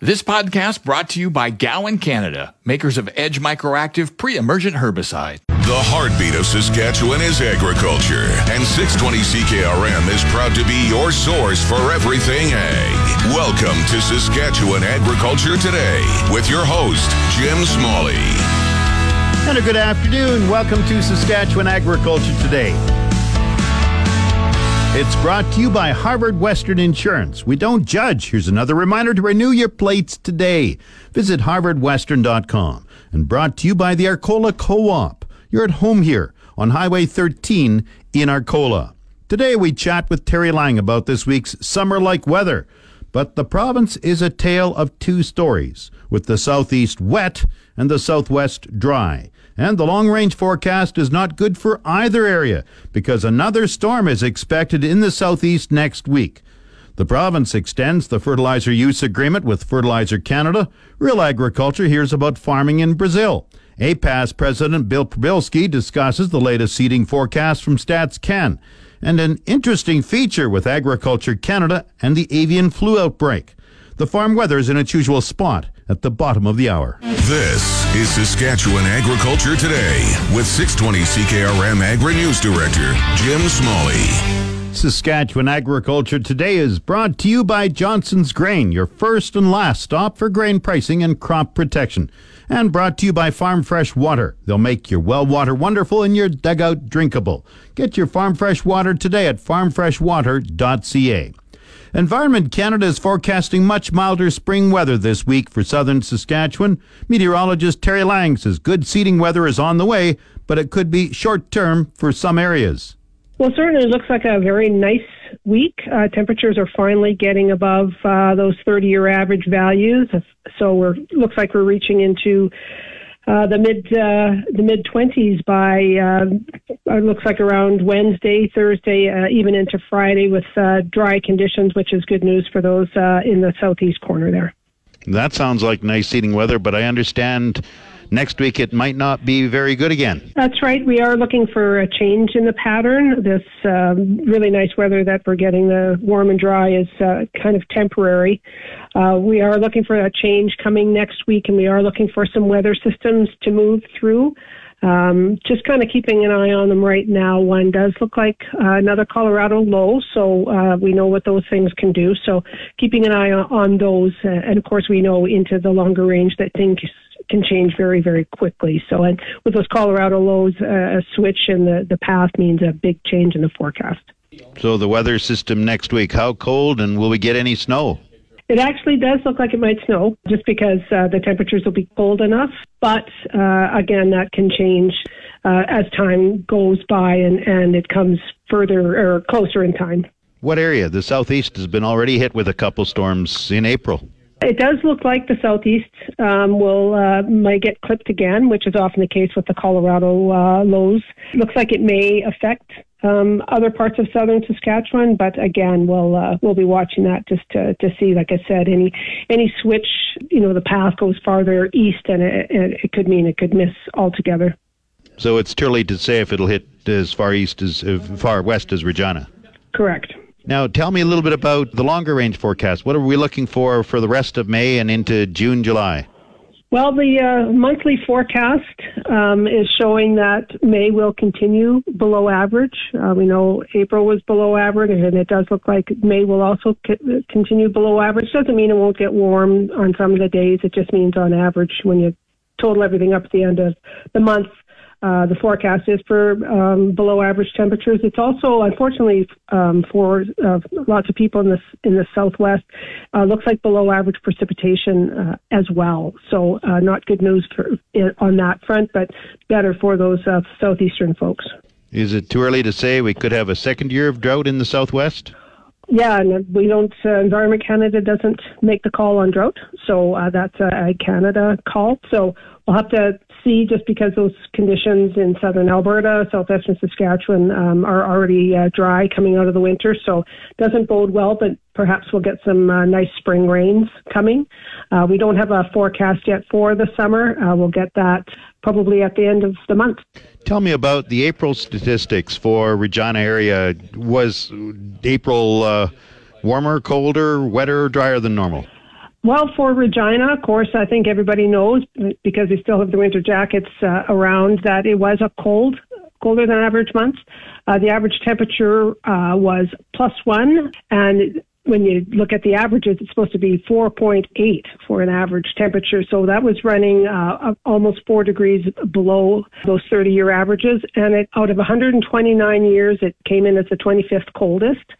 This podcast brought to you by Gowan Canada, makers of Edge Microactive pre-emergent herbicide. The heartbeat of Saskatchewan is agriculture, and 620 CKRM is proud to be your source for everything ag. Welcome to Saskatchewan Agriculture Today with your host, Jim Smalley. And a good afternoon. Welcome to Saskatchewan Agriculture Today. It's brought to you by Harvard Western Insurance. We don't judge. Here's another reminder to renew your plates today. Visit harvardwestern.com. And brought to you by the Arcola Co-op. You're at home here on Highway 13 in Arcola. Today we chat with Terri Lang about this week's summer-like weather. But the province is a tale of two stories, with the southeast wet and the southwest dry. And the long range forecast is not good for either area because another storm is expected in the southeast next week. The province extends the fertilizer use agreement with Fertilizer Canada. Real Agriculture hears about farming in Brazil. APAS President Bill Prybylski discusses the latest seeding forecast from Stats Can and an interesting feature with Agriculture Canada and the avian flu outbreak. The farm weather is in its usual spot at the bottom of the hour. This is Saskatchewan Agriculture Today with 620 CKRM Agri News Director Jim Smalley. Saskatchewan Agriculture Today is brought to you by Johnson's Grain, your first and last stop for grain pricing and crop protection. And brought to you by Farm Fresh Water. They'll make your well water wonderful and your dugout drinkable. Get your Farm Fresh Water today at farmfreshwater.ca. Environment Canada is forecasting much milder spring weather this week for southern Saskatchewan. Meteorologist Terri Lang says good seeding weather is on the way, but it could be short term for some areas. Well, certainly it looks like a very nice week. Uh, temperatures are finally getting above uh, those 30-year average values, so we're looks like we're reaching into uh, the mid uh, the mid 20s by uh, it looks like around Wednesday, Thursday, uh, even into Friday with uh, dry conditions, which is good news for those uh, in the southeast corner there. That sounds like nice seeding weather, but I understand next week it might not be very good again. That's right. We are looking for a change in the pattern. This um, really nice weather that we're getting, the warm and dry, is uh, kind of temporary. Uh, we are looking for a change coming next week, and we are looking for some weather systems to move through. Um, just kind of keeping an eye on them right now. One does look like uh, another Colorado low, so uh, we know what those things can do. So keeping an eye on, those, uh, and of course we know into the longer range that things can change very, very quickly. So, and with those Colorado lows, uh, a switch in the, the path means a big change in the forecast. So, the weather system next week, how cold and will we get any snow? It actually does look like it might snow just because uh, the temperatures will be cold enough. But uh, again, that can change uh, as time goes by and, and it comes further or closer in time. What area? The southeast has been already hit with a couple storms in April. It does look like the southeast um, will uh, might get clipped again, which is often the case with the Colorado uh, lows. Looks like it may affect um, other parts of southern Saskatchewan, but again, we'll uh, we'll be watching that just to, to see. Like I said, any any switch, you know, the path goes farther east, and it, it could mean it could miss altogether. So it's too early to say if it'll hit as far east as uh, far west as Regina. Correct. Now, tell me a little bit about the longer range forecast. What are we looking for for the rest of May and into June, July? Well, the uh, monthly forecast um, is showing that May will continue below average. Uh, we know April was below average, and it does look like May will also continue below average. Doesn't mean it won't get warm on some of the days. It just means on average, when you total everything up at the end of the month, uh, the forecast is for um, below average temperatures. It's also, unfortunately, um, for uh, lots of people in the in the Southwest, uh, looks like below average precipitation uh, as well. So, uh, not good news for, on that front, but better for those southeastern folks. Is it too early to say we could have a second year of drought in the Southwest? Yeah, and we don't. Uh, Environment Canada doesn't make the call on drought, so uh, that's a, a Canada call. So we'll have to see, just because those conditions in southern Alberta, southwestern Saskatchewan um, are already uh, dry coming out of the winter, so doesn't bode well. But perhaps we'll get some uh, nice spring rains coming. Uh, we don't have a forecast yet for the summer. Uh, we'll get that probably at the end of the month. Tell me about the April statistics for Regina area. Was April uh, warmer, colder, wetter, drier than normal? Well, for Regina, of course, I think everybody knows because we still have the winter jackets uh, around that it was a cold, colder than average month. Uh, the average temperature uh, was plus one, and when you look at the averages, it's supposed to be 4.8 for an average temperature. So that was running uh, almost four degrees below those 30 year averages. And it, out of 129 years, it came in as the 25th coldest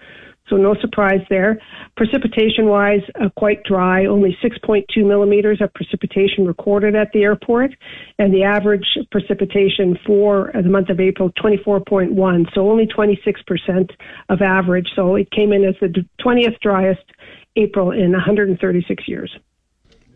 so no surprise there. Precipitation wise, uh, quite dry, only 6.2 millimeters of precipitation recorded at the airport, and the average precipitation for uh, the month of April, 24.1, so only 26% of average. So it came in as the 20th driest April in 136 years.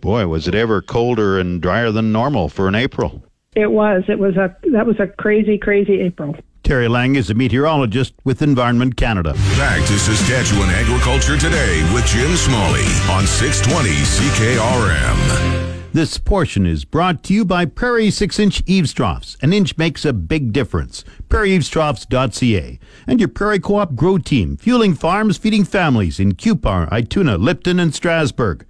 Boy, was it ever colder and drier than normal for an April? It was. It was a that was a crazy, crazy April. Terri Lang is a meteorologist with Environment Canada. Back to Saskatchewan Agriculture Today with Jim Smalley on 620 CKRM. This portion is brought to you by Prairie 6 inch eaves troughs. An inch makes a big difference. PrairieEavesTroughs.ca and your Prairie Co op Grow Team, fueling farms, feeding families in Cupar, Ituna, Lipton, and Strasbourg.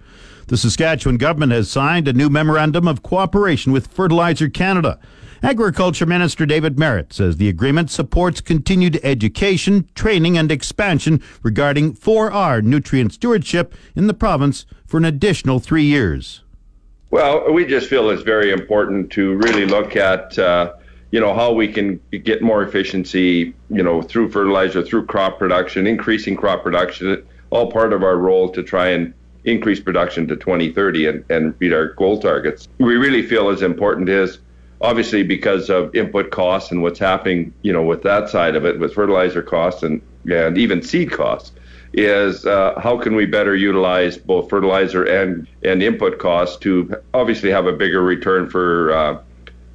The Saskatchewan government has signed a new memorandum of cooperation with Fertilizer Canada. Agriculture Minister David Marit says the agreement supports continued education, training, and expansion regarding 4R nutrient stewardship in the province for an additional three years. Well, we just feel it's very important to really look at, uh, you know, how we can get more efficiency, you know, through fertilizer, through crop production, increasing crop production, all part of our role to try and increase production to 2030 and, and meet our goal targets. We really feel as important is obviously because of input costs and what's happening, you know, with that side of it, with fertilizer costs and and even seed costs, is uh, how can we better utilize both fertilizer and and input costs to obviously have a bigger return for uh,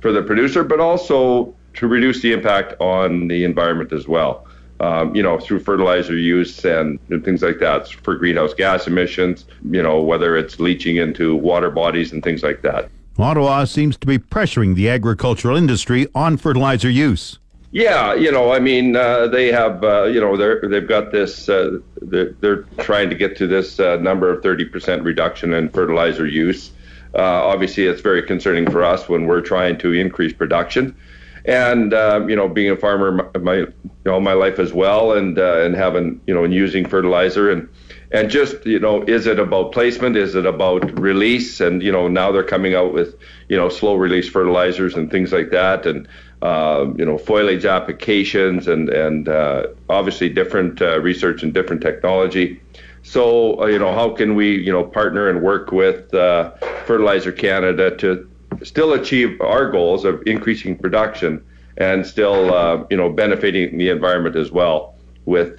for the producer, but also to reduce the impact on the environment as well. Um, you know, through fertilizer use and, and, things like that for greenhouse gas emissions, you know, whether it's leaching into water bodies and things like that. Ottawa seems to be pressuring the agricultural industry on fertilizer use. Yeah, you know, I mean, uh, they have, uh, you know, they're they've got this. Uh, they're, they're, trying to get to this uh, number of 30% reduction in fertilizer use. Uh, obviously, it's very concerning for us when we're trying to increase production. And um, you know, being a farmer, my, my know my life as well, and uh, and having you know and using fertilizer and and just you know is it about placement? Is it about release? And you know now they're coming out with you know slow release fertilizers and things like that and uh, you know foliage applications and and uh, obviously different uh, research and different technology. So uh, you know how can we you know partner and work with uh, fertilizer canada to still achieve our goals of increasing production and still uh, you know benefiting the environment as well with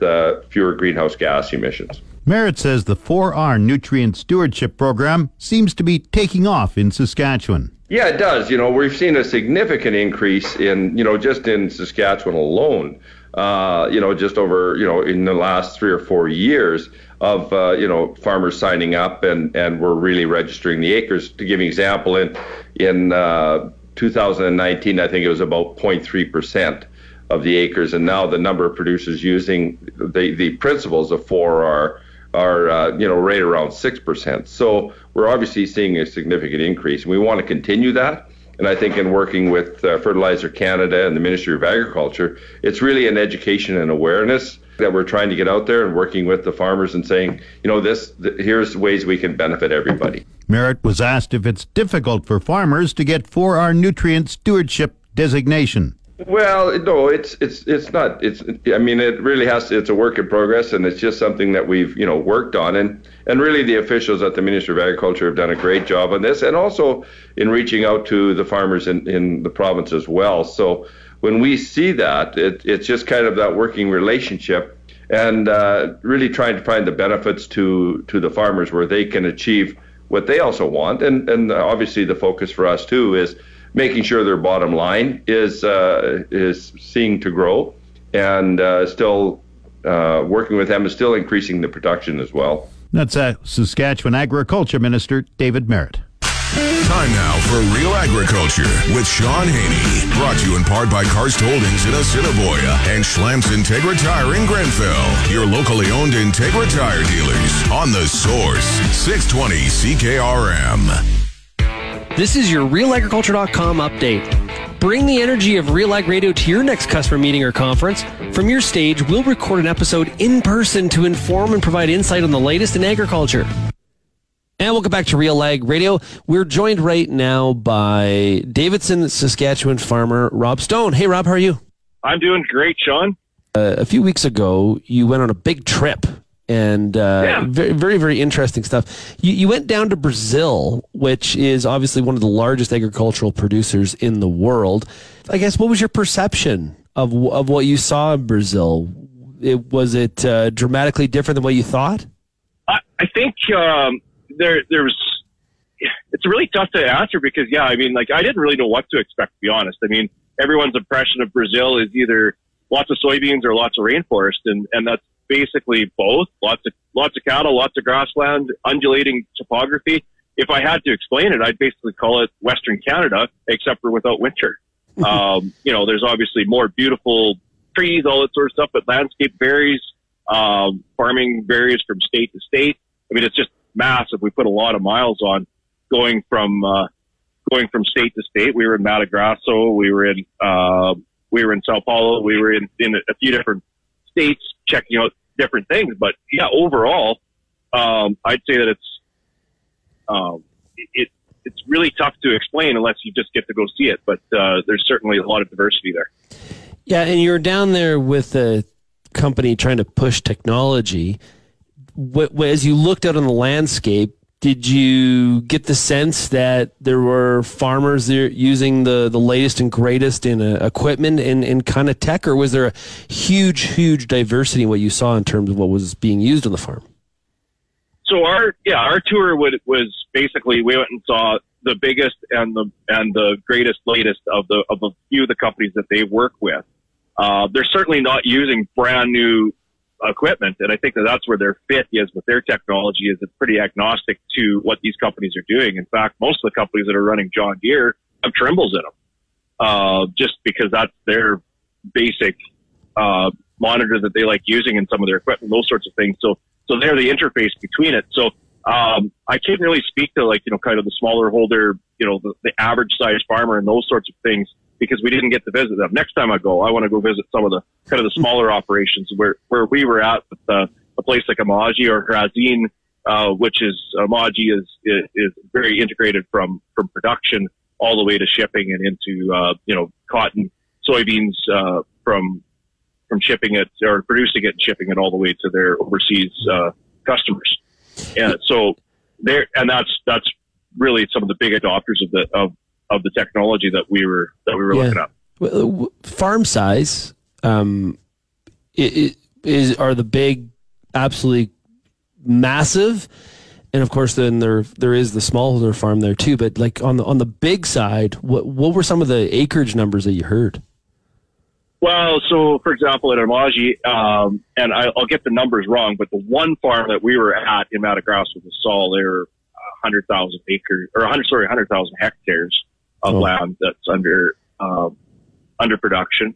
fewer greenhouse gas emissions Marit says the 4R nutrient stewardship program seems to be taking off in Saskatchewan. Yeah, it does. You know, we've seen a significant increase in, you know, just in Saskatchewan alone, uh, you know, just over, you know, in the last three or four years of, uh, you know, farmers signing up and, and we're really registering the acres. To give an example, in, in uh, 2019, I think it was about 0.3% of the acres. And now the number of producers using the, the principles of 4R are uh, you know right around six percent. So we're obviously seeing a significant increase. and We want to continue that. And I think in working with uh, Fertilizer Canada and the Ministry of Agriculture, it's really an education and awareness that we're trying to get out there and working with the farmers and saying, you know, this th- here's ways we can benefit everybody. Marit was asked if it's difficult for farmers to get 4R nutrient stewardship designation. Well, no, it's it's it's not. It's I mean, it really has. To, it's a work in progress, and it's just something that we've you know worked on, and and really the officials at the Ministry of Agriculture have done a great job on this, and also in reaching out to the farmers in in the province as well. So when we see that, it, it's just kind of that working relationship, and uh, really trying to find the benefits to to the farmers where they can achieve what they also want. And and obviously the focus for us too is making sure their bottom line is uh, is seeing to grow, and uh, still uh, working with them is still increasing the production as well. That's uh, Saskatchewan Agriculture Minister David Marit. Time now for Real Agriculture with Shaun Haney. Brought to you in part by Karst Holdings in Assiniboia and Schlamps Integra Tire in Grenfell. Your locally owned Integra Tire dealers on the source 620 CKRM. This is your RealAgriculture.com update. Bring the energy of Real Ag Radio to your next customer meeting or conference. From your stage, we'll record an episode in person to inform and provide insight on the latest in agriculture. And welcome back to Real Ag Radio. We're joined right now by Davidson, Saskatchewan farmer Rob Stone. Hey, Rob, how are you? I'm doing great, Sean. Uh, a few weeks ago, you went on a big trip and uh, Yeah. very, very, very interesting stuff. You, you went down to Brazil, which is obviously one of the largest agricultural producers in the world. I guess what was your perception of of what you saw in Brazil? It, was it uh, dramatically different than what you thought? I, I think um, there there was. It's really tough to answer because yeah, I mean, like I didn't really know what to expect. To be honest, I mean, everyone's impression of Brazil is either lots of soybeans or lots of rainforest, and and that's basically both. Lots of lots of cattle, lots of grassland, undulating topography. If I had to explain it, I'd basically call it Western Canada, except for without winter. um, you know, there's obviously more beautiful trees, all that sort of stuff, but landscape varies. Um, farming varies from state to state. I mean, it's just massive. We put a lot of miles on going from uh, going from state to state. We were in Mato we were in uh, we were in Sao Paulo, we were in, in a few different states checking out different things. But yeah, overall, um, I'd say that it's um, it it's really tough to explain unless you just get to go see it. But uh, there's certainly a lot of diversity there. Yeah, and you were down there with a company trying to push technology. As you looked out on the landscape, did you get the sense that there were farmers there using the, the latest and greatest in uh, equipment and, and kind of tech, or was there a huge, huge diversity in what you saw in terms of what was being used on the farm? so our yeah our tour would, was basically we went and saw the biggest and the and the greatest latest of the of a few of the companies that they work with. Uh, they're certainly not using brand new equipment, and I think that that's where their fit is with their technology. Is it's pretty agnostic to what these companies are doing. In fact, most of the companies that are running John Deere have Trimbles in them, uh, just because that's their basic uh, monitor that they like using in some of their equipment, those sorts of things. So, so they're the interface between it. So, um, I can't really speak to like, you know, kind of the smaller holder, you know, the, the average size farmer and those sorts of things because we didn't get to visit them. Next time I go, I want to go visit some of the kind of the smaller operations where, where we were at with uh, a place like Amaggi or Raízen, uh, which is Amaggi is, is, is very integrated from, from production all the way to shipping and into, uh, you know, cotton, soybeans, uh, from, from shipping it or producing it and shipping it all the way to their overseas, uh, customers. Yeah. So there, and that's, that's really some of the big adopters of the, of, of the technology that we were, that we were Yeah. looking at. Well, uh, Farm size um, i i is are the big, absolutely massive, and of course then there there is the smallholder farm there too. But like on the on the big side, what what were some of the acreage numbers that you heard? Well, so for example, at Amaggi, um, and I, I'll get the numbers wrong, but the one farm that we were at in Grosso was a Sol, they were 100,000 acres, or 100, sorry, 100,000 hectares of Oh. land that's under, um, under production.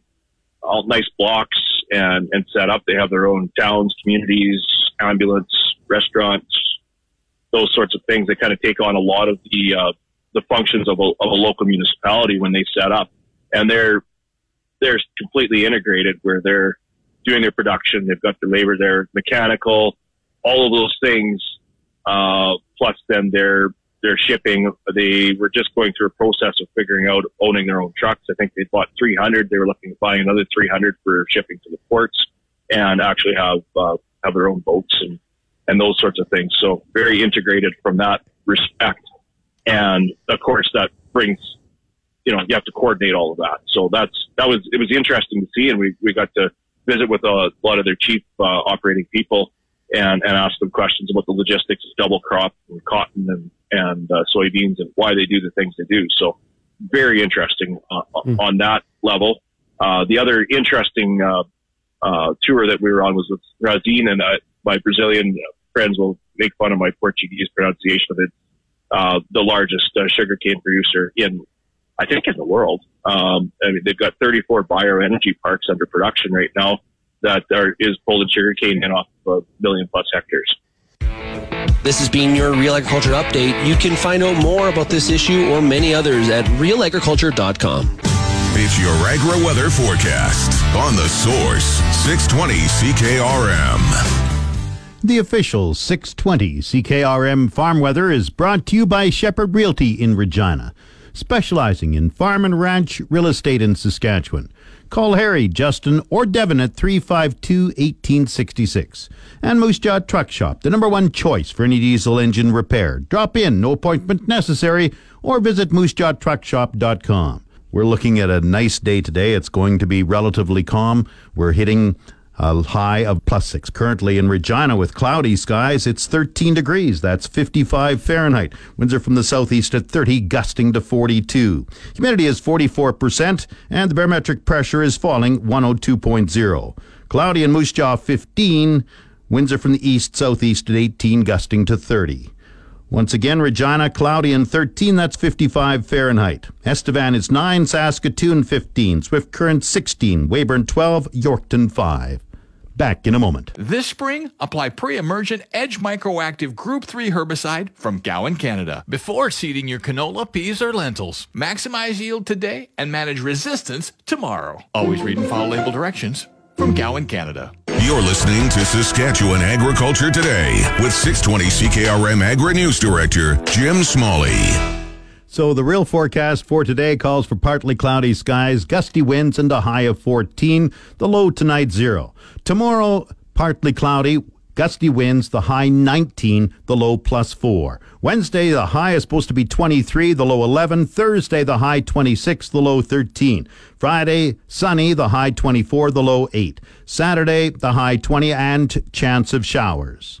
All nice blocks and, and set up. They have their own towns, communities, ambulance, restaurants, those sorts of things. They kind of take on a lot of the, uh, the functions of a, of a local municipality when they set up. And they're, they're completely integrated where they're doing their production. They've got the labor there, mechanical, all of those things. Uh, plus then their, their shipping. They were just going through a process of figuring out owning their own trucks. I think they bought 300. They were looking at buying another 300 for shipping to the ports and actually have, uh, have their own boats and, and those sorts of things. So very integrated from that respect. And of course that brings you know, you have to coordinate all of that. So that's, that was, it was interesting to see. And we, we got to visit with a lot of their chief uh, operating people and, and ask them questions about the logistics of double crop and cotton and, and uh, soybeans and why they do the things they do. So very interesting uh, mm. on that level. Uh, the other interesting uh, uh, tour that we were on was with Raízen, and my Brazilian friends will make fun of my Portuguese pronunciation of it. the largest sugarcane producer in, I think, in the world. Um, I mean, they've got 34 bioenergy parks under production right now that are, is pulling sugarcane in off of a million plus hectares. This has been your Real Agriculture Update. You can find out more about this issue or many others at realagriculture.com. It's your agri weather forecast on the source 620 CKRM. The official 620 CKRM farm weather is brought to you by Shepherd Realty in Regina specializing in farm and ranch real estate in Saskatchewan. Call Harry, Justin, or Devin at 352 1866. And Moose Jaw Truck Shop, the number one choice for any diesel engine repair. Drop in, no appointment necessary, or visit moosejawtruckshop.com. We're looking at a nice day today. It's going to be relatively calm. We're hitting a high of plus six. Currently in Regina with cloudy skies, it's 13 degrees. That's 55 Fahrenheit. Winds are from the southeast at 30, gusting to 42. Humidity is 44%, and the barometric pressure is falling 102.0. Cloudy in Moose Jaw 15. Winds are from the east southeast at 18, gusting to 30. Once again, Regina, cloudy and 13, that's 55 Fahrenheit. Estevan is 9, Saskatoon 15, Swift Current 16, Weyburn 12, Yorkton 5. Back in a moment. This spring, apply pre-emergent Edge Microactive Group 3 herbicide from Gowan, Canada, before seeding your canola, peas, or lentils. Maximize yield today and manage resistance tomorrow. Always read and follow label directions from Gowan, Canada. You're listening to Saskatchewan Agriculture Today with 620 CKRM Agri News Director Jim Smalley. So the real forecast for today calls for partly cloudy skies, gusty winds, and a high of 14. The low tonight zero. Tomorrow, partly cloudy, Gusty winds, the high 19, the low plus 4. Wednesday, the high is supposed to be 23, the low 11. Thursday, the high 26, the low 13. Friday, sunny, the high 24, the low 8. Saturday, the high 20, and chance of showers.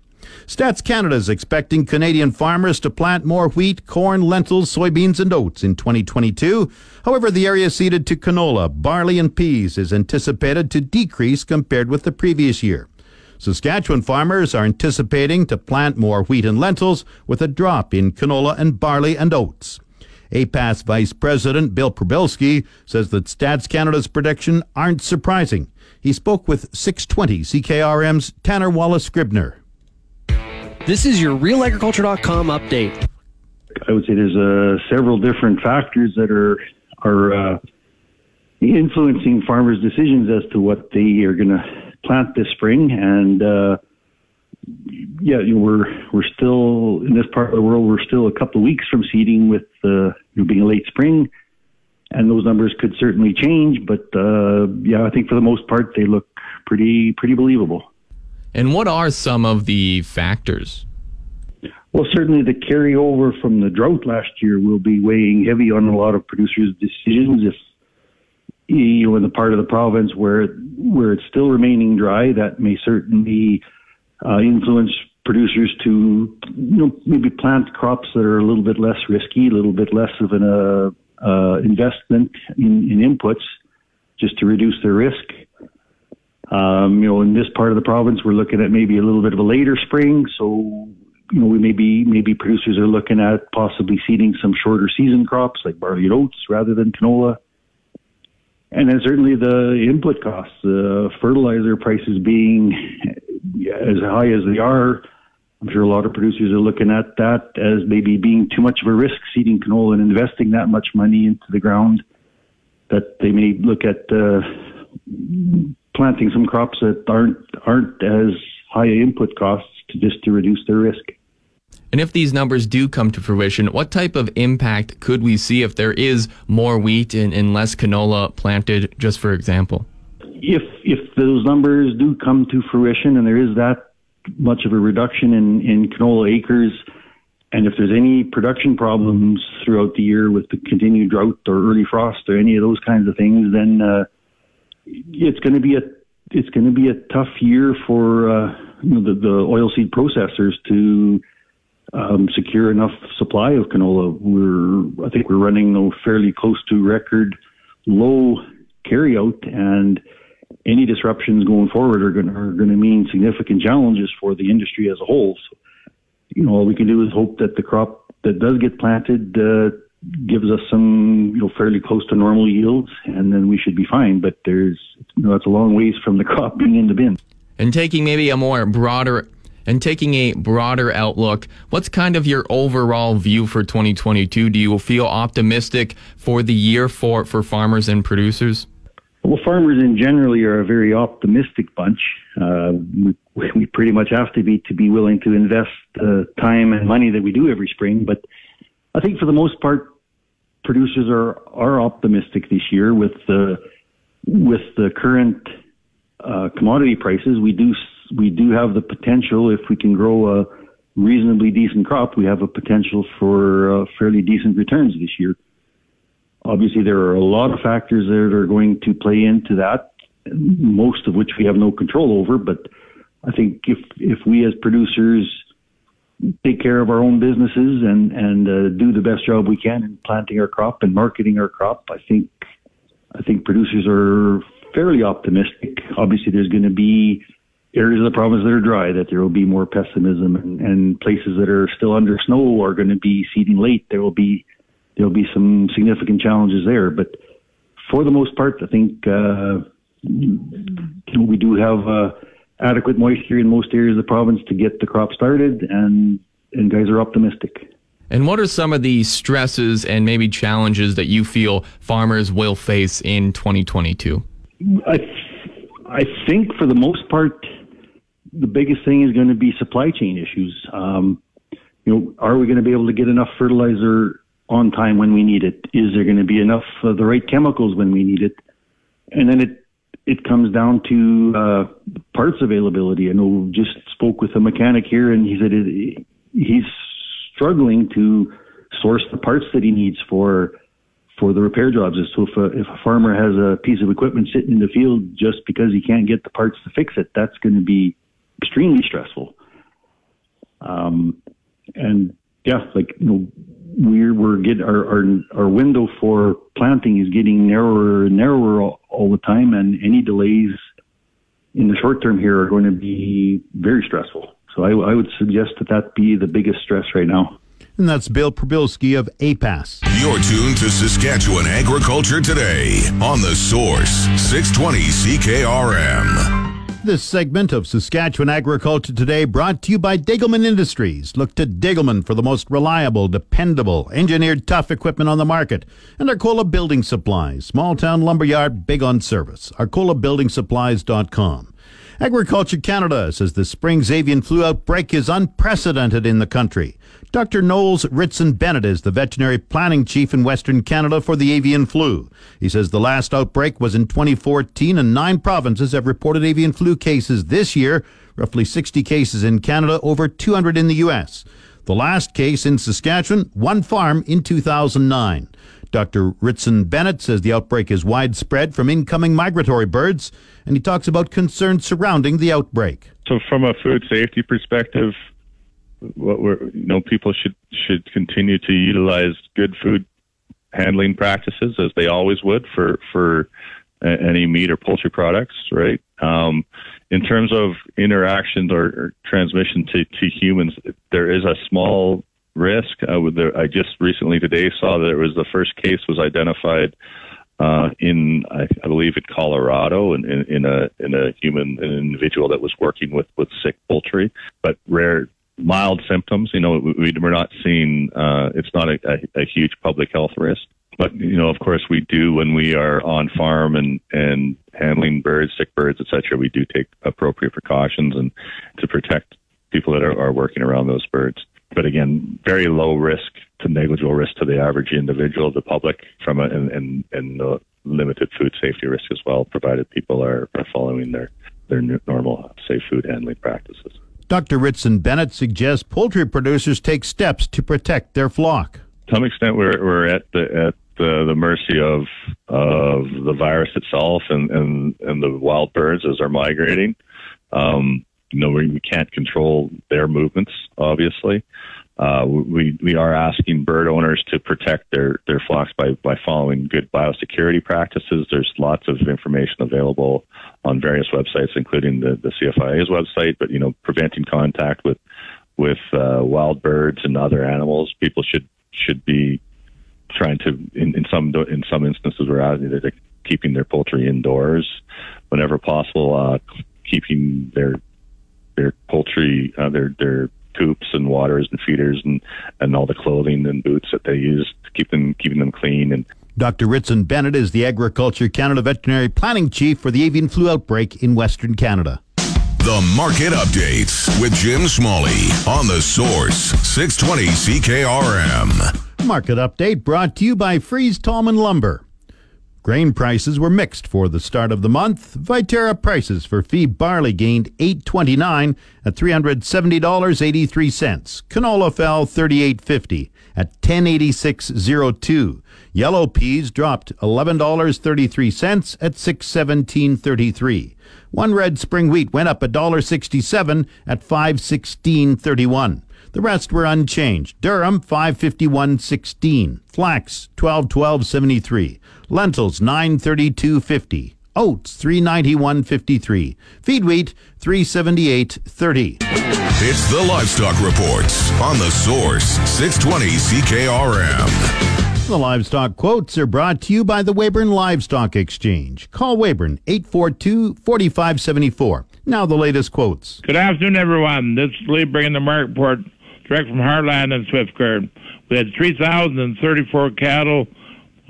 Stats Canada is expecting Canadian farmers to plant more wheat, corn, lentils, soybeans, and oats in 2022. However, the area seeded to canola, barley, and peas is anticipated to decrease compared with the previous year. Saskatchewan farmers are anticipating to plant more wheat and lentils with a drop in canola and barley and oats. APAS Vice President Bill Prybylski says that Stats Canada's prediction aren't surprising. He spoke with 620 CKRM's Tanner Wallace Scribner. This is your realagriculture.com update. I would say there's uh, several different factors that are are uh, influencing farmers' decisions as to what they are going to plant this spring, and uh, yeah, you know, we're we're still in this part of the world. We're still a couple of weeks from seeding, with uh, you know, being late spring, and those numbers could certainly change. But uh, yeah, I think for the most part they look pretty pretty believable. And what are some of the factors? Well, certainly the carryover from the drought last year will be weighing heavy on a lot of producers' decisions. If you know, in the part of the province where where it's still remaining dry, that may certainly uh, influence producers to you know maybe plant crops that are a little bit less risky, a little bit less of an uh, uh, investment in, in inputs, just to reduce their risk. Um, you know, in this part of the province, we're looking at maybe a little bit of a later spring, so you know, we maybe maybe producers are looking at possibly seeding some shorter season crops like barley and oats rather than canola. And then certainly the input costs, the uh, fertilizer prices being as high as they are, I'm sure a lot of producers are looking at that as maybe being too much of a risk seeding canola and investing that much money into the ground. That they may look at uh, planting some crops that aren't aren't as high input costs to just to reduce their risk. And if these numbers do come to fruition, what type of impact could we see if there is more wheat and, and less canola planted, just for example? If if those numbers do come to fruition and there is that much of a reduction in, in canola acres, and if there's any production problems throughout the year with the continued drought or early frost or any of those kinds of things, then uh, it's going to be a it's going to be a tough year for uh, you know, the, the oilseed processors to um, secure enough supply of canola. We're I think we're running though fairly close to record low carryout, and any disruptions going forward are going are going to mean significant challenges for the industry as a whole. So, you know, all we can do is hope that the crop that does get planted uh, gives us some, you know, fairly close to normal yields, and then we should be fine. But there's, you know, it's a long ways from the crop being in the bin. And taking maybe a more broader and taking a broader outlook, what's kind of your overall view for 2022? Do you feel optimistic for the year for, for farmers and producers? Well, farmers in generally are a very optimistic bunch. Uh, we, we, pretty much have to be to be willing to invest the time and money that we do every spring. But I think for the most part, producers are are optimistic this year with the with the current uh, commodity prices. We do we do have the potential if we can grow a reasonably decent crop. We have a potential for uh, fairly decent returns this year. Obviously, there are a lot of factors that are going to play into that, most of which we have no control over. But I think if if we as producers take care of our own businesses and and uh, do the best job we can in planting our crop and marketing our crop, I think I think producers are fairly optimistic. Obviously, there's going to be areas of the province that are dry that there will be more pessimism, and, and places that are still under snow are going to be seeding late. There will be there'll be some significant challenges there. But for the most part, I think uh, we do have uh, adequate moisture in most areas of the province to get the crop started, and and guys are optimistic. And what are some of the stresses and maybe challenges that you feel farmers will face in 2022? I, I think for the most part, the biggest thing is going to be supply chain issues. Um, you know, are we going to be able to get enough fertilizer on time when we need it? Is there going to be enough of the right chemicals when we need it? And then it it comes down to uh, parts availability. I know just spoke with a mechanic here, and he said it, he's struggling to source the parts that he needs for for the repair jobs. So if a, if a farmer has a piece of equipment sitting in the field just because he can't get the parts to fix it, that's going to be extremely stressful. Um, and yeah, like you know, we're we're get our, our our window for planting is getting narrower and narrower all, all the time, and any delays in the short term here are going to be very stressful. So I, I would suggest that that be the biggest stress right now. And that's Bill Prybylski of APAS. You're tuned to Saskatchewan Agriculture Today on the Source 620 CKRM. This segment of Saskatchewan Agriculture Today brought to you by Degelman Industries. Look to Degelman for the most reliable, dependable, engineered tough equipment on the market. And Arcola Building Supplies, small town lumberyard, big on service. ArcolaBuildingSupplies.com. Agriculture Canada says the spring's avian flu outbreak is unprecedented in the country. Dr. Knowles Ritson Bennett is the veterinary planning chief in Western Canada for the avian flu. He says the last outbreak was in 2014 and nine provinces have reported avian flu cases this year, roughly 60 cases in Canada, over 200 in the U.S. The last case in Saskatchewan, one farm in 2009. Dr. Ritson Bennett says the outbreak is widespread from incoming migratory birds, and he talks about concerns surrounding the outbreak. So, from a food safety perspective, what we're you know people should should continue to utilize good food handling practices as they always would for for any meat or poultry products, right? Um, in terms of interactions or, or transmission to, to humans, there is a small risk. I just recently today saw that it was the first case was identified uh, in, I, I believe, in Colorado, in, in, in a in a human an individual that was working with with sick poultry, but rare mild symptoms. You know, we, we're not seeing. Uh, it's not a, a, a huge public health risk. But you know, of course, we do when we are on farm and and handling birds, sick birds, etc. We do take appropriate precautions and to protect people that are, are working around those birds. but again, very low risk to negligible risk to the average individual, the public, from a, and and, and the limited food safety risk as well, provided people are, are following their their normal safe food handling practices. Dr. Ritson Bennett suggests poultry producers take steps to protect their flock. To some extent, we're, we're at the at the, the mercy of of the virus itself and, and, and the wild birds as they're migrating. Um, you know, we, we can't control their movements, obviously. Uh, we we are asking bird owners to protect their their flocks by by following good biosecurity practices. There's lots of information available on various websites, including the the CFIA's website. But you know, preventing contact with with uh, wild birds and other animals, people should should be trying to in, in some in some instances we're out they're keeping their poultry indoors whenever possible, uh, keeping their their poultry uh, their their coops and waters and feeders and, and all the clothing and boots that they use to keep them keeping them clean and Dr. Ritson Bennett is the Agriculture Canada Veterinary Planning Chief for the avian flu outbreak in Western Canada. The Market Updates with Jim Smalley on the Source 620 CKRM. Market Update brought to you by Fries Tallman Lumber. Grain prices were mixed for the start of the month. Viterra prices for feed barley gained 8.29 at $370.83. Canola fell 38.50 at 1086.02. Yellow peas dropped $11.33 at 617.33. One red spring wheat went up $1.67 at 516.31. The rest were unchanged. Durum 551.16, flax 1212.73, lentils 932.50, oats 391.53, feed wheat 378.30. It's the Livestock Reports on the Source 620 CKRM. The livestock quotes are brought to you by the Weyburn Livestock Exchange. Call Weyburn 842 4574. Now the latest quotes. Good afternoon, everyone. This is Lee bringing the market report direct from Heartland and Swift Current. We had 3,034 cattle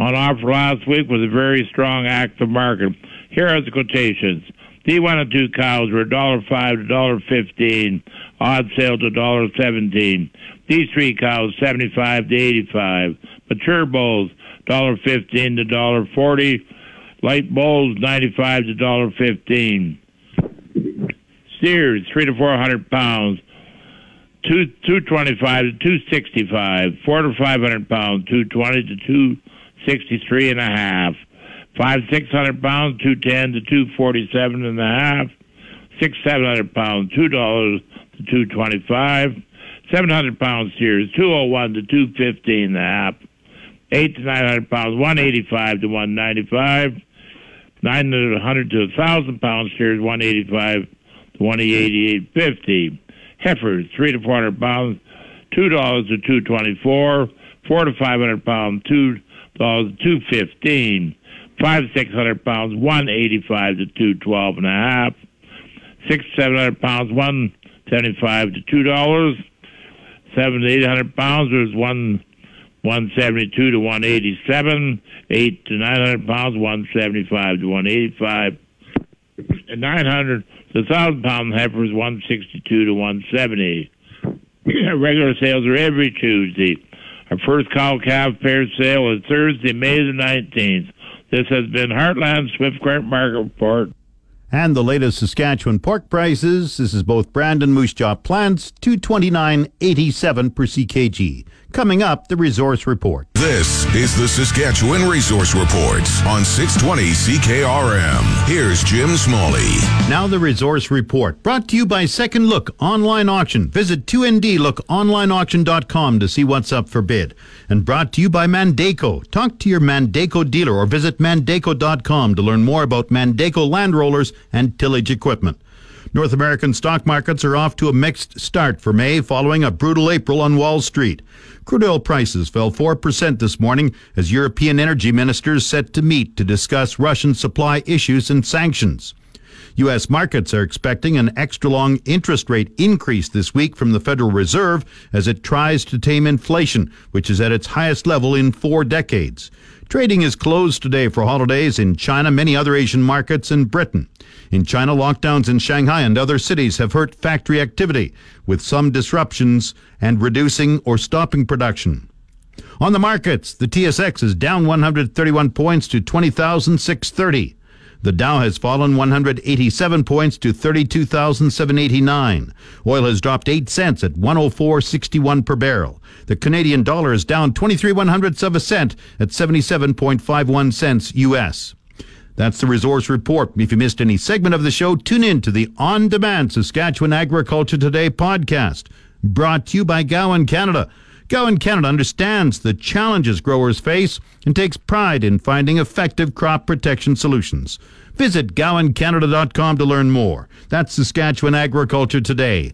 on offer last week with a very strong active market. Here are the quotations. D1 and 2 cows were $1.05 to $1.15, odd sale to $1.17. D3 cows 75 to 85, mature bulls $1.15 to $1.40, light bulls 95 to $1.15. Steers 3 to 400 pounds, two two twenty five to two sixty five, four to five hundred pounds, two twenty to two sixty three and a half, five six hundred pounds, two ten to two forty seven and a half, six seven hundred pounds, two dollars to two twenty five, seven hundred pounds steers, two oh one to two fifteen and a half, eight to nine hundred pounds, one eighty five to one ninety five, nine hundred to a thousand pounds steers, one eighty five to one eighty eight fifty. Heifers, three to four hundred pounds, two dollars to two twenty four, four to five hundred pounds, two dollars to two fifteen, five six hundred pounds, one eighty five to two twelve and a half, six seven hundred pounds, one seventy five to two dollars, seven to eight hundred pounds was one one seventy two to one eighty seven, eight to nine hundred pounds, one seventy five to one eighty five, and nine hundred to thousand pound heifer is 162 to 170. Regular sales are every Tuesday. Our first cow calf pair sale is Thursday, May the 19th. This has been Heartland Swift Current Market Report. And the latest Saskatchewan pork prices. This is both Brandon Moose Jaw plants, 229.87 per CKG. Coming up, the resource report. This is the Saskatchewan Resource Report on 620 CKRM. Here's Jim Smalley. Now the resource report, brought to you by Second Look Online Auction. Visit 2ndlookonlineauction.com to see what's up for bid. And brought to you by Mandako. Talk to your Mandako dealer or visit mandako.com to learn more about Mandako land rollers and tillage equipment. North American stock markets are off to a mixed start for May following a brutal April on Wall Street. Crude oil prices fell 4% this morning as European energy ministers set to meet to discuss Russian supply issues and sanctions. U.S. markets are expecting an extra long interest rate increase this week from the Federal Reserve as it tries to tame inflation, which is at its highest level in four decades. Trading is closed today for holidays in China, many other Asian markets, and Britain. In China, lockdowns in Shanghai and other cities have hurt factory activity, with some disruptions and reducing or stopping production. On the markets, the TSX is down 131 points to 20,630. The Dow has fallen 187 points to 32,789. Oil has dropped 8 cents at 104.61 per barrel. The Canadian dollar is down 23 one hundredths of a cent at 77.51 cents US. That's the resource report. If you missed any segment of the show, tune in to the on demand Saskatchewan Agriculture Today podcast, brought to you by Gowan Canada. Gowan Canada understands the challenges growers face and takes pride in finding effective crop protection solutions. Visit gowancanada.com to learn more. That's Saskatchewan Agriculture Today.